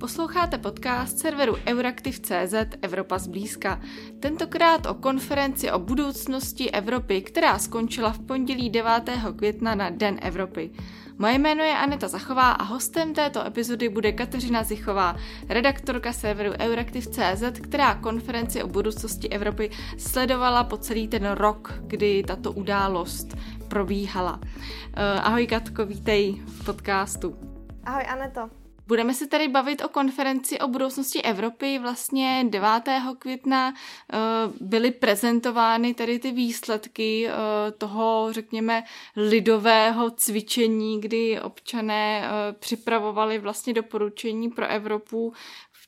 Posloucháte podcast serveru Euraktiv.cz Evropa zblízka. Tentokrát o konferenci o budoucnosti Evropy, která skončila v pondělí 9. května na Den Evropy. Moje jméno je Aneta Zachová a hostem této epizody bude Kateřina Zichová, redaktorka serveru Euraktiv.cz, která konferenci o budoucnosti Evropy sledovala po celý ten rok, kdy tato událost probíhala. Eh, ahoj Katko, vítej v podcastu. Ahoj Aneto. Budeme se tady bavit o konferenci o budoucnosti Evropy. Vlastně 9. května eh, byly prezentovány tady ty výsledky eh, toho, řekněme, lidového cvičení, kdy občané připravovali vlastně doporučení pro Evropu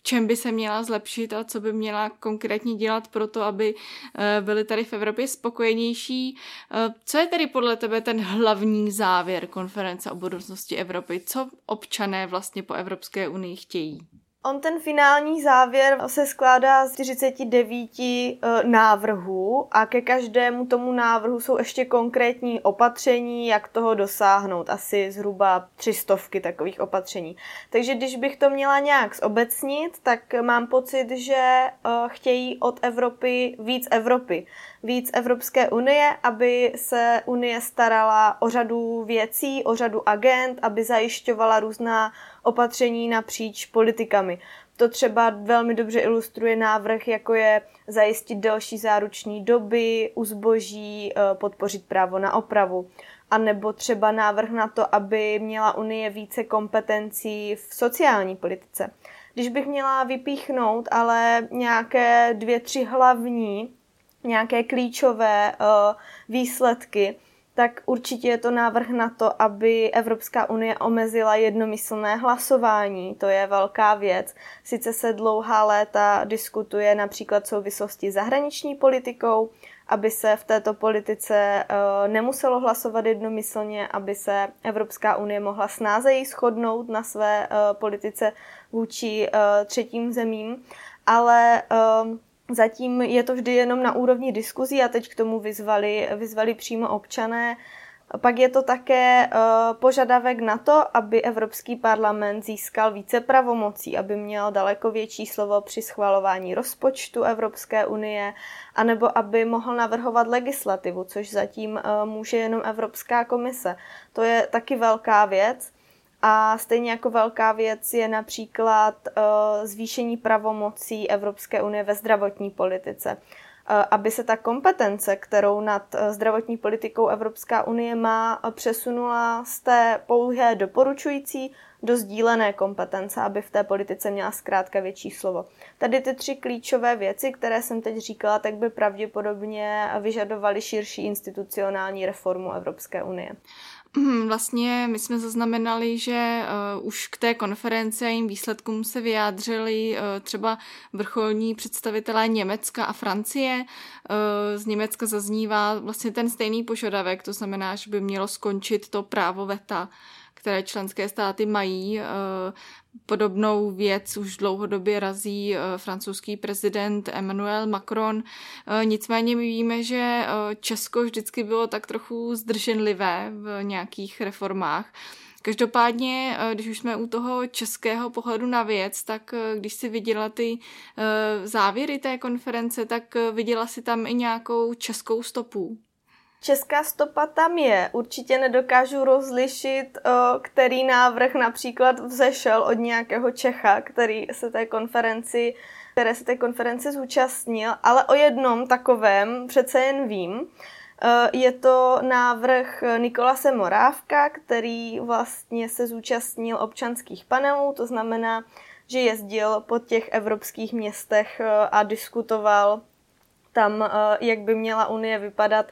čem by se měla zlepšit a co by měla konkrétně dělat pro to, aby eh, byli tady v Evropě spokojenější. Eh, co je tedy podle tebe ten hlavní závěr konference o budoucnosti Evropy? Co občané vlastně po Evropské unii chtějí? On ten finální závěr se skládá z 49 eh, návrhů a ke každému tomu návrhu jsou ještě konkrétní opatření, jak toho dosáhnout. Asi zhruba tři stovky takových opatření. Takže když bych to měla nějak zobecnit, tak mám pocit, že eh, chtějí od Evropy víc Evropy. Víc Evropské unie, aby se unie starala o řadu věcí, o řadu agent, aby zajišťovala různá opatření napříč politikami. To třeba velmi dobře ilustruje návrh, jako je zajistit delší záruční doby, u zboží, eh, podpořit právo na opravu. A nebo třeba návrh na to, aby měla Unie více kompetencí v sociální politice. Když bych měla vypíchnout ale nějaké dvě, tři hlavní, nějaké klíčové uh, výsledky, tak určitě je to návrh na to, aby Evropská unie omezila jednomyslné hlasování. To je velká věc. Sice se dlouhá léta diskutuje například v souvislosti s zahraniční politikou, aby se v této politice uh, nemuselo hlasovat jednomyslně, aby se Evropská unie mohla snázeji shodnout na své uh, politice vůči třetím zemím, ale Zatím je to vždy jenom na úrovni diskuzí a teď k tomu vyzvali, vyzvali přímo občané. Pak je to také uh, požadavek na to, aby Evropský parlament získal více pravomocí, aby měl daleko větší slovo při schvalování rozpočtu Evropské unie, anebo aby mohl navrhovat legislativu, což zatím uh, může jenom Evropská komise. To je taky velká věc. A stejně jako velká věc je například uh, zvýšení pravomocí Evropské unie ve zdravotní politice. Uh, aby se ta kompetence, kterou nad uh, zdravotní politikou Evropská unie má, přesunula z té pouhé doporučující do sdílené kompetence, aby v té politice měla zkrátka větší slovo. Tady ty tři klíčové věci, které jsem teď říkala, tak by pravděpodobně vyžadovaly širší institucionální reformu Evropské unie. Mhm, vlastně my jsme zaznamenali, že uh, už k té konferenci a jejím výsledkům se vyjádřili uh, třeba vrcholní představitelé Německa a Francie. Uh, z Německa zaznívá vlastně ten stejný požadavek, to znamená, že by mělo skončit to právo VETA které členské státy mají. Eh, podobnou věc už dlouhodobě razí eh, francouzský prezident Emmanuel Macron. Eh, nicméně my víme, že Česko vždycky bylo tak trochu zdrženlivé v nějakých reformách. Každopádně, když už jsme u toho českého pohledu na věc, tak když si viděla ty závěry té konference, tak viděla si tam i nějakou českou stopu. Česká stopa tam je. Určitě nedokážu rozlišit, který návrh například vzešel od nějakého Čecha, který se té konferenci které se té konferenci zúčastnil, ale o jednom takovém přece jen vím. Je to návrh Nikolase Morávka, který vlastně se zúčastnil občanských panelů, to znamená, že jezdil po těch evropských městech a diskutoval tam, jak by měla Unie vypadat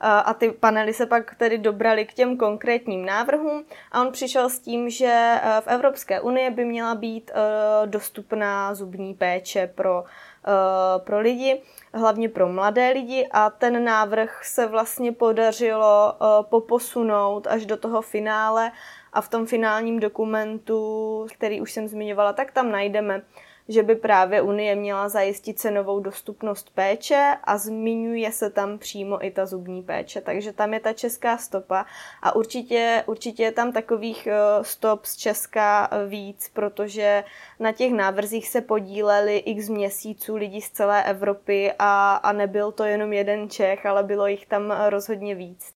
a ty panely se pak tedy dobrali k těm konkrétním návrhům. A on přišel s tím, že e, v Evropské unii by měla být e, dostupná zubní péče pro, e, pro lidi, hlavně pro mladé lidi. A ten návrh se vlastně podařilo poposunout až do toho finále. A v tom finálním dokumentu, který už jsem zmiňovala, tak tam najdeme že by právě Unie měla zajistit cenovou dostupnost péče a zmiňuje se tam přímo i ta zubní péče, takže tam je ta česká stopa a určitě, určitě je tam takových eh, stop z Česka víc, protože na těch návrzích se podíleli x měsíců lidi z celé Evropy a, a nebyl to jenom jeden Čech, ale bylo jich tam rozhodně víc.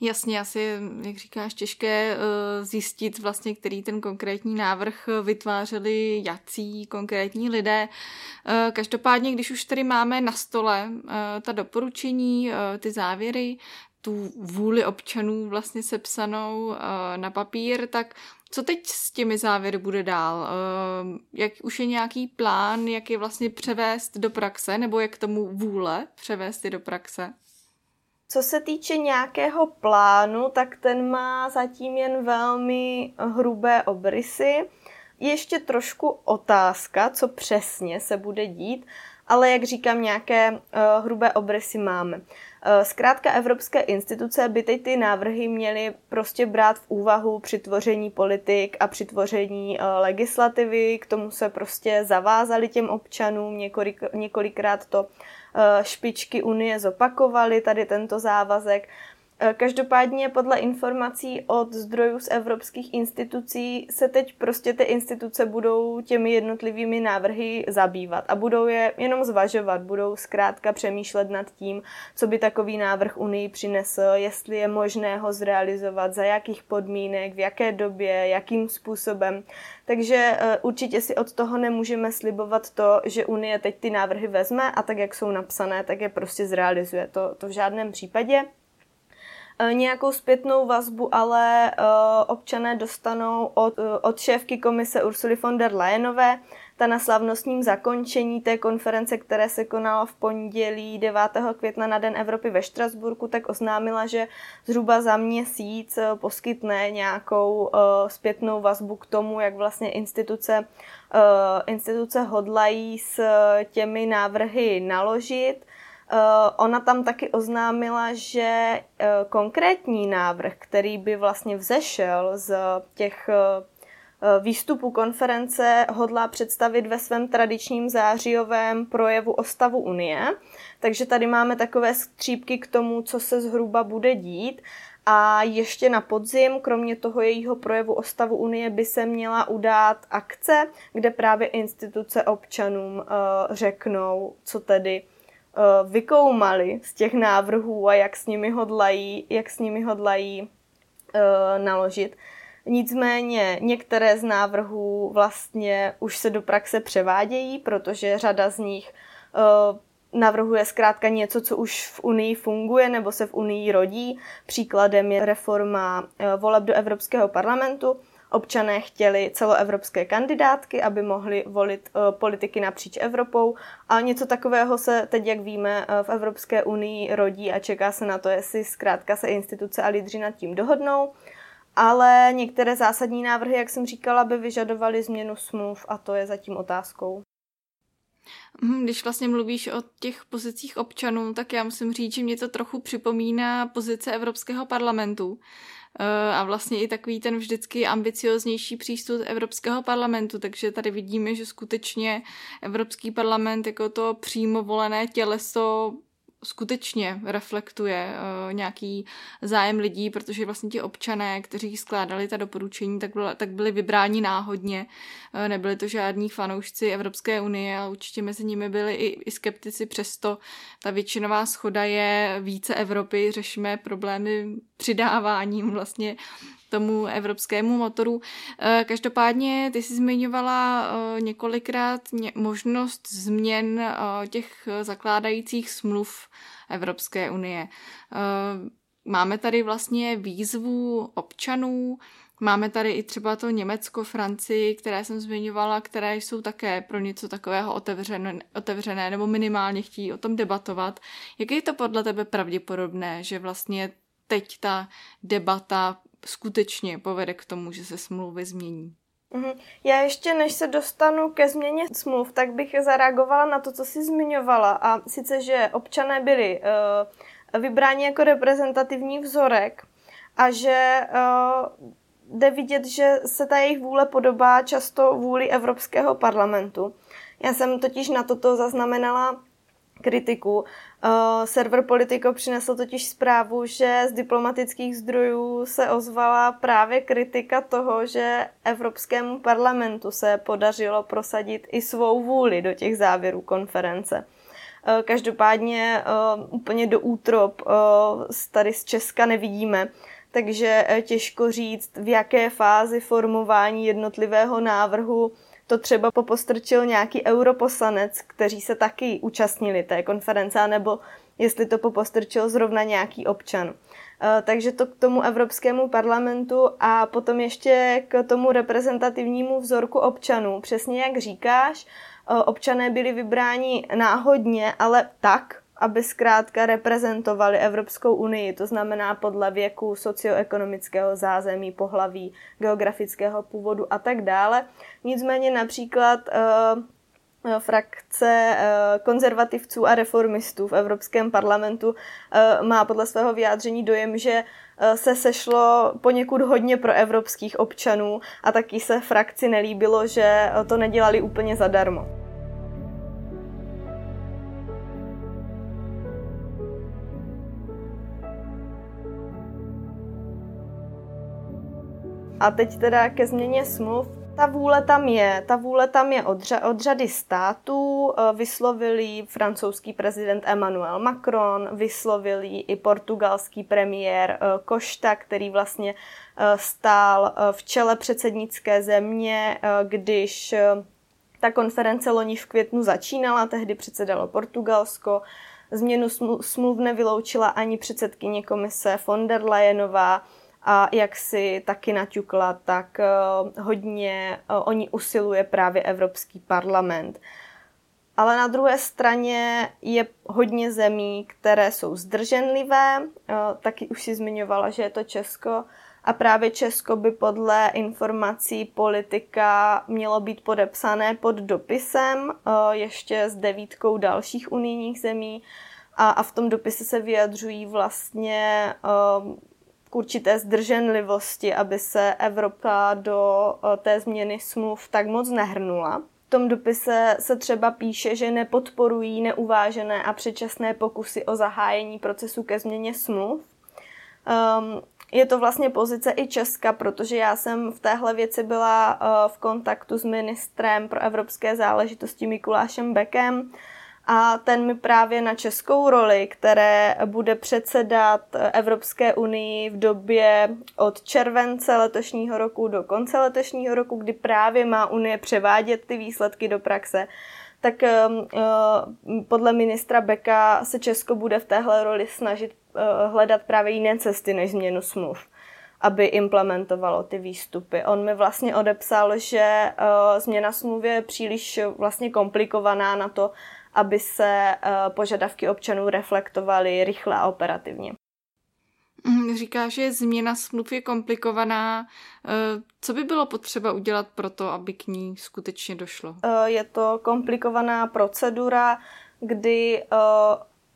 Jasně, asi, jak říkáš, těžké uh, zjistit vlastně, který ten konkrétní návrh vytvářeli jací konkrétní lidé. Uh, každopádně, když už tady máme na stole uh, ta doporučení, ty závěry, tu vůli občanů vlastně sepsanou na papír, tak co teď s těmi závěry bude dál? Jak už je nějaký plán, jak je vlastně převést do praxe, nebo jak tomu vůle převést je do praxe? Co se týče nějakého plánu, tak ten má zatím jen velmi hrubé obrysy. Ještě trošku otázka, co přesně se bude dít, ale jak říkám, nějaké uh, hrubé obrysy máme. Uh, zkrátka evropské instituce by teď ty návrhy měly prostě brát v úvahu při tvoření politik a při tvoření uh, legislativy, k tomu se prostě zavázali těm občanům, několik, několikrát to Eh, špičky Unie zopakovaly tady tento závazek. Eh, každopádně podle informací od zdrojů z evropských institucí se teď prostě ty instituce budou těmi jednotlivými návrhy zabývat a budou je jenom zvažovat, budou zkrátka přemýšlet nad tím, co by takový návrh Unii přinesl, jestli je možné ho zrealizovat, za jakých podmínek, v jaké době, jakým způsobem. Takže uh, určitě si od toho nemůžeme slibovat to, že Unie teď ty návrhy vezme a tak, jak jsou napsané, tak je prostě zrealizuje. To, to v žádném případě. Uh, nějakou zpětnou vazbu ale uh, občané dostanou od, uh, od šéfky komise Ursuly von der Leyenové, ta na slavnostním zakončení té konference, které se konalo v pondělí 9. května na Den Evropy ve Štrasburku, tak oznámila, že zhruba za měsíc poskytne nějakou zpětnou vazbu k tomu, jak vlastně instituce, instituce hodlají s těmi návrhy naložit. Uh, ona tam taky oznámila, že uh, konkrétní návrh, který by vlastně vzešel z těch Eh, výstupu konference hodlá představit ve svém tradičním zářijovém projevu o stavu Unie. Takže tady máme takové střípky k tomu, co se zhruba bude dít. A ještě na podzim, kromě toho jejího projevu o stavu Unie, by se měla udát akce, kde právě instituce občanům řeknou, co tedy vykoumali z těch návrhů a jak s nimi hodlají, jak s nimi hodlají uh, naložit. Nicméně některé z návrhů vlastně už se do praxe převádějí, protože řada z nich uh, navrhuje zkrátka něco, co už v Unii funguje nebo se v Unii rodí. Příkladem je reforma voleb do Evropského parlamentu. Občané chtěli celoevropské kandidátky, aby mohli volit uh, politiky napříč Evropou a něco takového se teď, jak víme, v Evropské unii rodí a čeká se na to, jestli zkrátka se instituce a lídři nad tím dohodnou ale některé zásadní návrhy, jak jsem říkala, by vyžadovaly změnu smluv a to je zatím otázkou. Mhm, když vlastně mluvíš o těch pozicích občanů, tak já musím říct, že mě to trochu připomíná pozice Evropského parlamentu. Eh, a vlastně i takový ten vždycky ambicioznější přístup Evropského parlamentu, takže tady vidíme, že skutečně Evropský parlament jako to přímo volené těleso skutečně reflektuje uh, nějaký zájem lidí, protože vlastně ti občané, kteří skládali ta doporučení, tak, byla, tak byli vybráni náhodně. Uh, nebyli to žádní fanoušci Evropské unie, ale určitě mezi nimi byli i, i skeptici. Přesto ta většinová schoda je více Evropy, řešíme problémy přidáváním vlastně tomu evropskému motoru. Eh, každopádně ty jsi zmiňovala eh, několikrát možnost změn eh, těch zakládajících smluv Evropské unie. Máme tady vlastně výzvu občanů, Máme tady i třeba to Německo, Francii, které jsem zmiňovala, které jsou také pro něco takového otevřené, otevřené nebo minimálně chtějí o tom debatovat. Jak je to podle tebe pravděpodobné, že vlastně teď ta debata skutečně povede k tomu, že se smlouvy změní. Mhm. Já ještě než se dostanu ke změně smluv, tak bych zareagovala na to, co jsi zmiňovala. A sice, že občané byli uh, vybráni jako reprezentativní vzorek a že uh, jde vidět, že se ta jejich vůle podobá často vůli Evropského parlamentu. Já jsem totiž na toto zaznamenala kritiku. Uh, server Politico přinesl totiž zprávu, že z diplomatických zdrojů se ozvala právě kritika toho, že Evropskému parlamentu se podařilo prosadit i svou vůli do těch závěrů konference. Uh, každopádně uh, úplně do útrop tady z Česka nevidíme, takže těžko říct, v jaké fázi formování jednotlivého návrhu to třeba popostrčil nějaký europoslanec, kteří se taky účastnili té konference, nebo jestli to popostrčil zrovna nějaký občan. Eh, takže to k tomu Evropskému parlamentu a potom ještě k tomu reprezentativnímu vzorku občanů. Přesně jak říkáš, eh, občané byli vybráni náhodně, ale tak, aby zkrátka reprezentovali Evropskou unii, to znamená podle věku, socioekonomického zázemí, pohlaví, geografického původu a tak dále. Nicméně například uh, frakce konzervativců a reformistů v Evropském parlamentu má podle svého vyjádření dojem, že se sešlo poněkud hodně pro evropských občanů a taky se frakci nelíbilo, že to nedělali úplně zadarmo. A teď teda ke změně smluv. Ta vůle tam je, ta vůle tam je od, řa- od řady států, eh, vyslovili francouzský prezident Emmanuel Macron, vyslovili i portugalský premiér Košta, eh, který vlastně eh, stál v čele předsednické země, když ta konference loni v květnu začínala, tehdy předsedalo Portugalsko. Změnu smluv nevyloučila ani předsedkyně komise von der Leyenová, a jak si taky naťukla, tak uh, hodně uh, o ní usiluje právě Evropský parlament. Ale na druhé straně je hodně zemí, které jsou zdrženlivé. Uh, taky už si zmiňovala, že je to Česko. A právě Česko by podle informací politika mělo být podepsané pod dopisem ještě s devítkou dalších unijních zemí. A v tom dopise se vyjadřují vlastně k určité zdrženlivosti, aby se Evropa do eh, té změny smluv tak moc nehrnula. V tom dopise se třeba píše, že nepodporují neuvážené a předčasné pokusy o zahájení procesu ke změně smluv. Um, je to vlastně pozice i Česka, protože já jsem v téhle věci byla uh, v kontaktu s ministrem pro evropské záležitosti Mikulášem Bekem a ten mi právě na českou roli, které bude předsedat Evropské unii v době od července letošního roku do konce letošního roku, kdy právě má Unie převádět ty výsledky do praxe, tak uh, podle ministra Beka se Česko bude v téhle roli snažit uh, hledat právě jiné cesty než změnu smluv aby implementovalo ty výstupy. On mi vlastně odepsal, že uh, změna smluvy je příliš vlastně komplikovaná na to, aby se eh, požadavky občanů reflektovaly rychle a operativně. Mm, říká, že změna smluv je komplikovaná. Eh, co by bylo potřeba udělat pro to, aby k ní skutečně došlo? Eh, je to komplikovaná procedura, kdy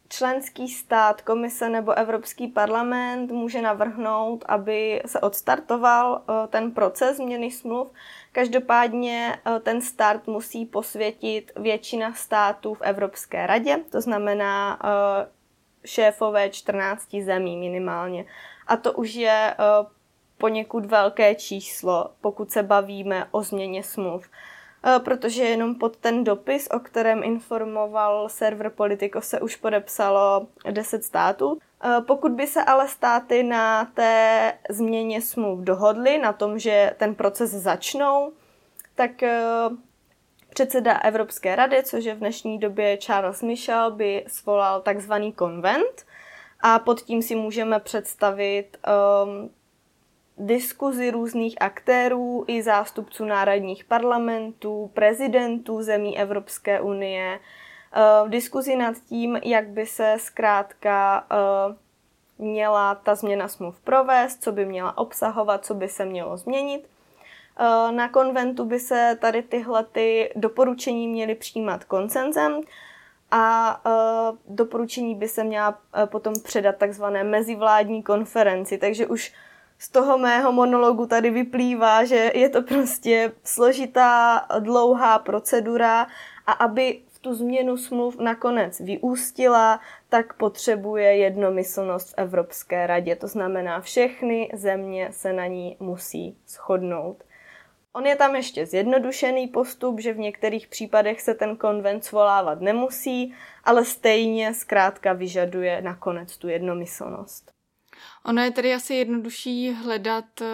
členský stát, komise nebo Evropský parlament může navrhnout, aby se odstartoval ten proces změny smluv Každopádně eh, ten start musí posvětit většina států v Evropské radě, to znamená eh, šéfové 14 zemí minimálně. A to už je eh, poněkud velké číslo, pokud se bavíme o změně smluv. Protože jenom pod ten dopis, o kterém informoval server Politico, se už podepsalo 10 států. Eh, pokud by se ale státy na té změně smluv dohodly, na tom, že ten proces začnou, tak eh, předseda Evropské rady, což je v dnešní době Charles Michel, by svolal takzvaný konvent a pod tím si můžeme představit um, diskuzi různých aktérů i zástupců národních parlamentů, prezidentů zemí Evropské unie, v diskuzi nad tím, jak by se zkrátka eh, měla ta změna smluv provést, co by měla obsahovat, co by se mělo změnit. Eh, na konventu by se tady tyhle ty doporučení měly přijímat koncenzem a eh, doporučení by se měla potom předat takzvané mezivládní konferenci, takže už z toho mého monologu tady vyplývá, že je to prostě složitá, dlouhá procedura a aby v tu změnu smluv nakonec vyústila, tak potřebuje jednomyslnost v Evropské radě. To znamená, všechny země se na ní musí shodnout. On je tam ještě zjednodušený postup, že v některých případech se ten konvent svolávat nemusí, ale stejně zkrátka vyžaduje nakonec tu jednomyslnost. Ono je tedy asi jednodušší hledat eh,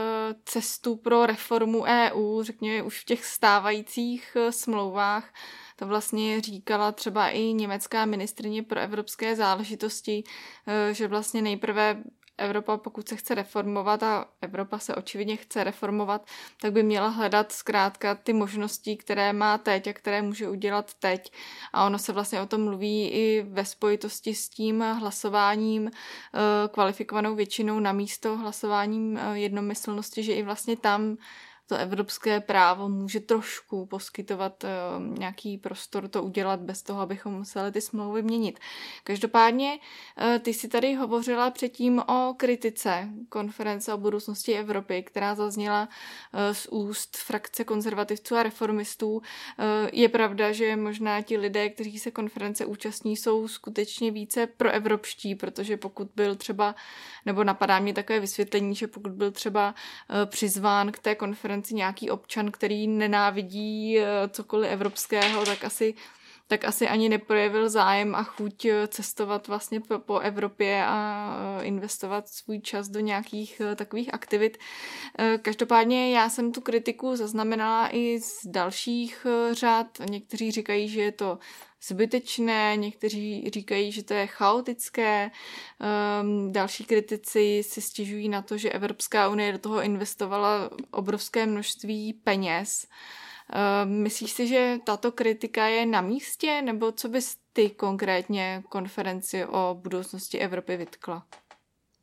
cestu pro reformu EU, řekněme už v těch stávajících eh, smlouvách. To vlastně říkala třeba i německá ministrině pro evropské záležitosti, eh, že vlastně nejprve Evropa, pokud se chce reformovat a Evropa se očividně chce reformovat, tak by měla hledat zkrátka ty možnosti, které má teď a které může udělat teď. A ono se vlastně o tom mluví i ve spojitosti s tím hlasováním eh, kvalifikovanou většinou na místo hlasováním eh, jednomyslnosti, že i vlastně tam to evropské právo může trošku poskytovat uh, nějaký prostor to udělat bez toho, abychom museli ty smlouvy měnit. Každopádně uh, ty si tady hovořila předtím o kritice konference o budoucnosti Evropy, která zazněla uh, z úst frakce konzervativců a reformistů. Je pravda, že možná ti lidé, kteří se konference účastní, jsou skutečně více proevropští, protože pokud byl třeba, nebo napadá mě takové vysvětlení, že pokud byl třeba přizván k té konferenci konferenci nějaký občan, který nenávidí eh, cokoliv evropského, tak asi tak asi ani neprojevil zájem a chuť eh, cestovat vlastně po, po Evropě a eh, investovat svůj čas do nějakých takových aktivit. Každopádně já jsem tu kritiku zaznamenala i z dalších řad. Někteří říkají, že je to zbytečné, někteří říkají, že to je chaotické, um, další kritici si stěžují na to, že Evropská unie do toho investovala obrovské množství peněz. Myslíš si, že tato kritika je na místě, nebo co bys ty konkrétně konferenci o budoucnosti Evropy vytkla?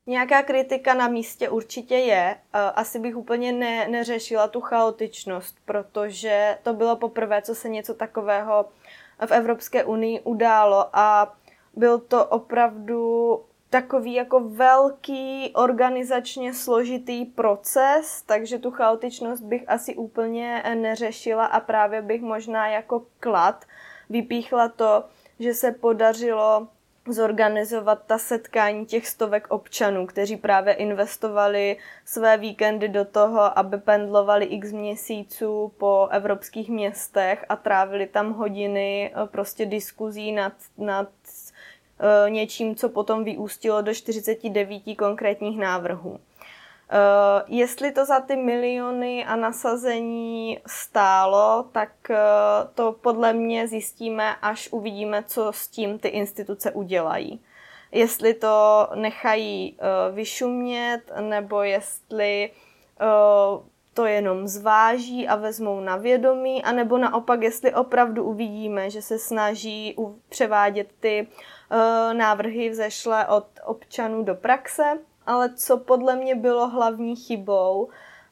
Nějaká kritika na místě určitě je. Asi bych úplně ne, neřešila tu chaotičnost, protože to bylo poprvé, co se něco takového v Evropské unii událo a byl to opravdu takový jako velký organizačně složitý proces, takže tu chaotičnost bych asi úplně neřešila a právě bych možná jako klad vypíchla to, že se podařilo zorganizovat ta setkání těch stovek občanů, kteří právě investovali své víkendy do toho, aby pendlovali x měsíců po evropských městech a trávili tam hodiny eh, prostě diskuzí nad, nad něčím, co potom vyústilo do 49 konkrétních návrhů. Uh, jestli to za ty miliony a nasazení stálo, tak uh, to podle mě zjistíme, až uvidíme, co s tím ty instituce udělají. Jestli to nechají uh, vyšumět, nebo jestli to jenom zváží a vezmou na vědomí, anebo naopak, jestli opravdu uvidíme, že se snaží převádět ty návrhy vzešle od občanů do praxe, ale co podle mě bylo hlavní chybou,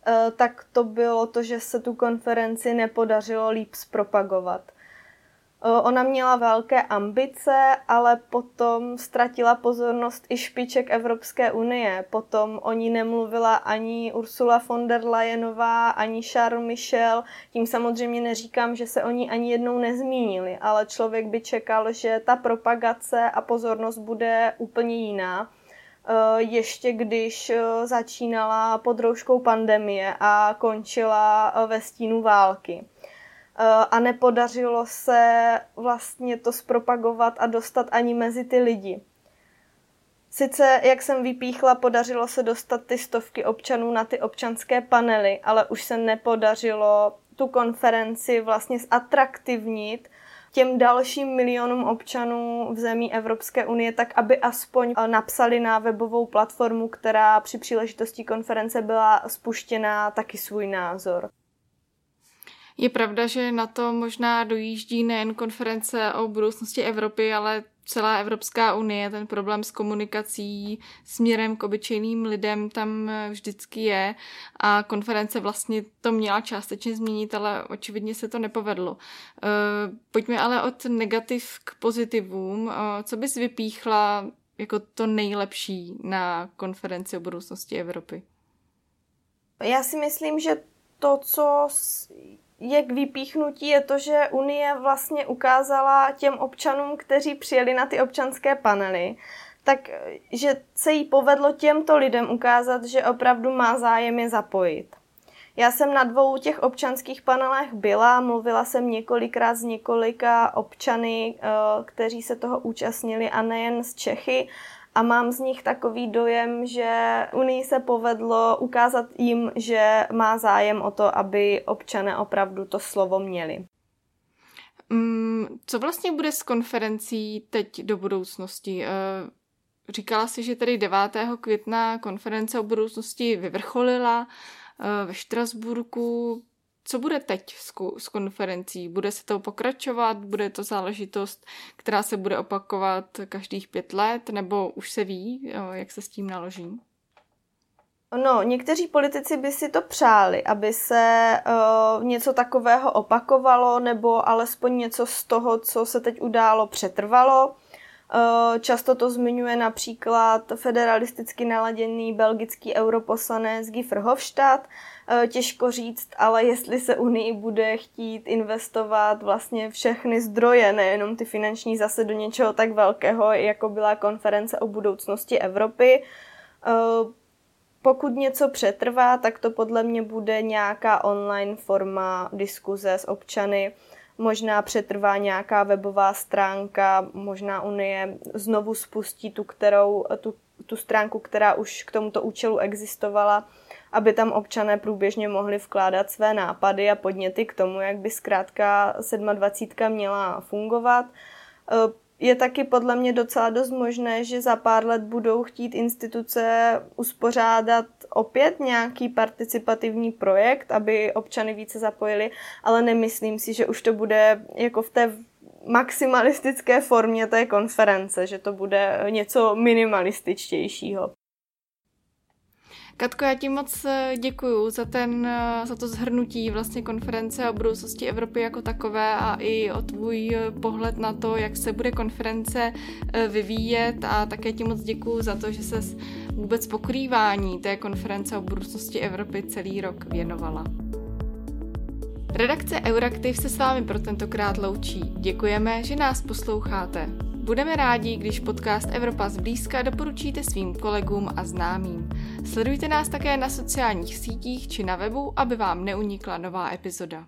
eh, tak to bylo to, že se tu konferenci nepodařilo líp zpropagovat. Eh, ona měla velké ambice, ale potom ztratila pozornost i špiček Evropské unie. Potom o ní nemluvila ani Ursula von der Leyenová, ani Charles Michel. Tím samozřejmě neříkám, že se o ní ani jednou nezmínili, ale člověk by čekal, že ta propagace a pozornost bude úplně jiná. Eh, ještě když eh, začínala pod rouškou pandemie a končila ve stínu války. A nepodařilo se vlastně to zpropagovat a dostat ani mezi ty lidi. Sice, jak jsem vypíchla, podařilo se dostat ty stovky občanů na ty občanské panely, ale už se nepodařilo tu konferenci vlastně zatraktivnit těm dalším milionům občanů v zemí Evropské unie, tak aby aspoň eh, napsali na webovou platformu, která při příležitosti konference byla spuštěná, taky svůj názor. Je pravda, že na to možná dojíždí nejen konference o budoucnosti Evropy, ale celá Evropská unie, ten problém s komunikací směrem k obyčejným lidem tam vždycky je a konference vlastně to měla částečně změnit, ale očividně se to nepovedlo. Eh, pojďme ale od negativ k pozitivům. Eh, co bys vypíchla jako to nejlepší na konferenci o budoucnosti Evropy? Já si myslím, že to, co je k vypíchnutí, je to, že Unie vlastně ukázala těm občanům, kteří přijeli na ty občanské panely, tak že se jí povedlo těmto lidem ukázat, že opravdu má zájem je zapojit. Já jsem na dvou těch občanských panelech byla, mluvila jsem několikrát s několika občany, eh, kteří se toho účastnili a nejen z Čechy a mám z nich takový dojem, že Unii se povedlo ukázat jim, že má zájem o to, aby občané opravdu to slovo měli. Mm, co vlastně bude s konferencí teď do budoucnosti? Eh, říkala si, že tedy 9. května konference o budoucnosti vyvrcholila eh, ve Štrasburku. Co bude teď s konferencí? Bude se to pokračovat? Bude to záležitost, která se bude opakovat každých pět let? Nebo už se ví, jak se s tím naloží? No, někteří politici by si to přáli, aby se uh, něco takového opakovalo, nebo alespoň něco z toho, co se teď událo, přetrvalo. Uh, často to zmiňuje například federalisticky naladěný belgický europoslanec Guy Verhofstadt, Eh, těžko říct, ale jestli se Unii bude chtít investovat vlastně všechny zdroje, nejenom ty finanční zase do něčeho tak velkého, jako byla konference o budoucnosti Evropy. Eh, pokud něco přetrvá, tak to podle mě bude nějaká online forma diskuze s občany, možná přetrvá nějaká webová stránka, možná Unie znovu spustí tu, kterou, tu, tu stránku, která už k tomuto účelu existovala aby tam občané průběžně mohli vkládat své nápady a podněty k tomu, jak by zkrátka 27. měla fungovat. Je taky podle mě docela dost možné, že za pár let budou chtít instituce uspořádat opět nějaký participativní projekt, aby občany více zapojili, ale nemyslím si, že už to bude jako v té maximalistické formě té konference, že to bude něco minimalističtějšího. Katko, já ti moc eh, děkuju za, ten, eh, za to zhrnutí vlastně konference o budoucnosti Evropy jako takové a i o tvůj eh, pohled na to, jak se bude konference vyvíjet a také ti moc děkuju za to, že se vůbec pokrývání té konference o budoucnosti Evropy celý rok věnovala. Redakce Euraktiv se s vámi pro tentokrát loučí. Děkujeme, že nás posloucháte. Budeme rádi, když podcast Evropa zblízka doporučíte svým kolegům a známým. Sledujte nás také na sociálních sítích či na webu, aby vám neunikla nová epizoda.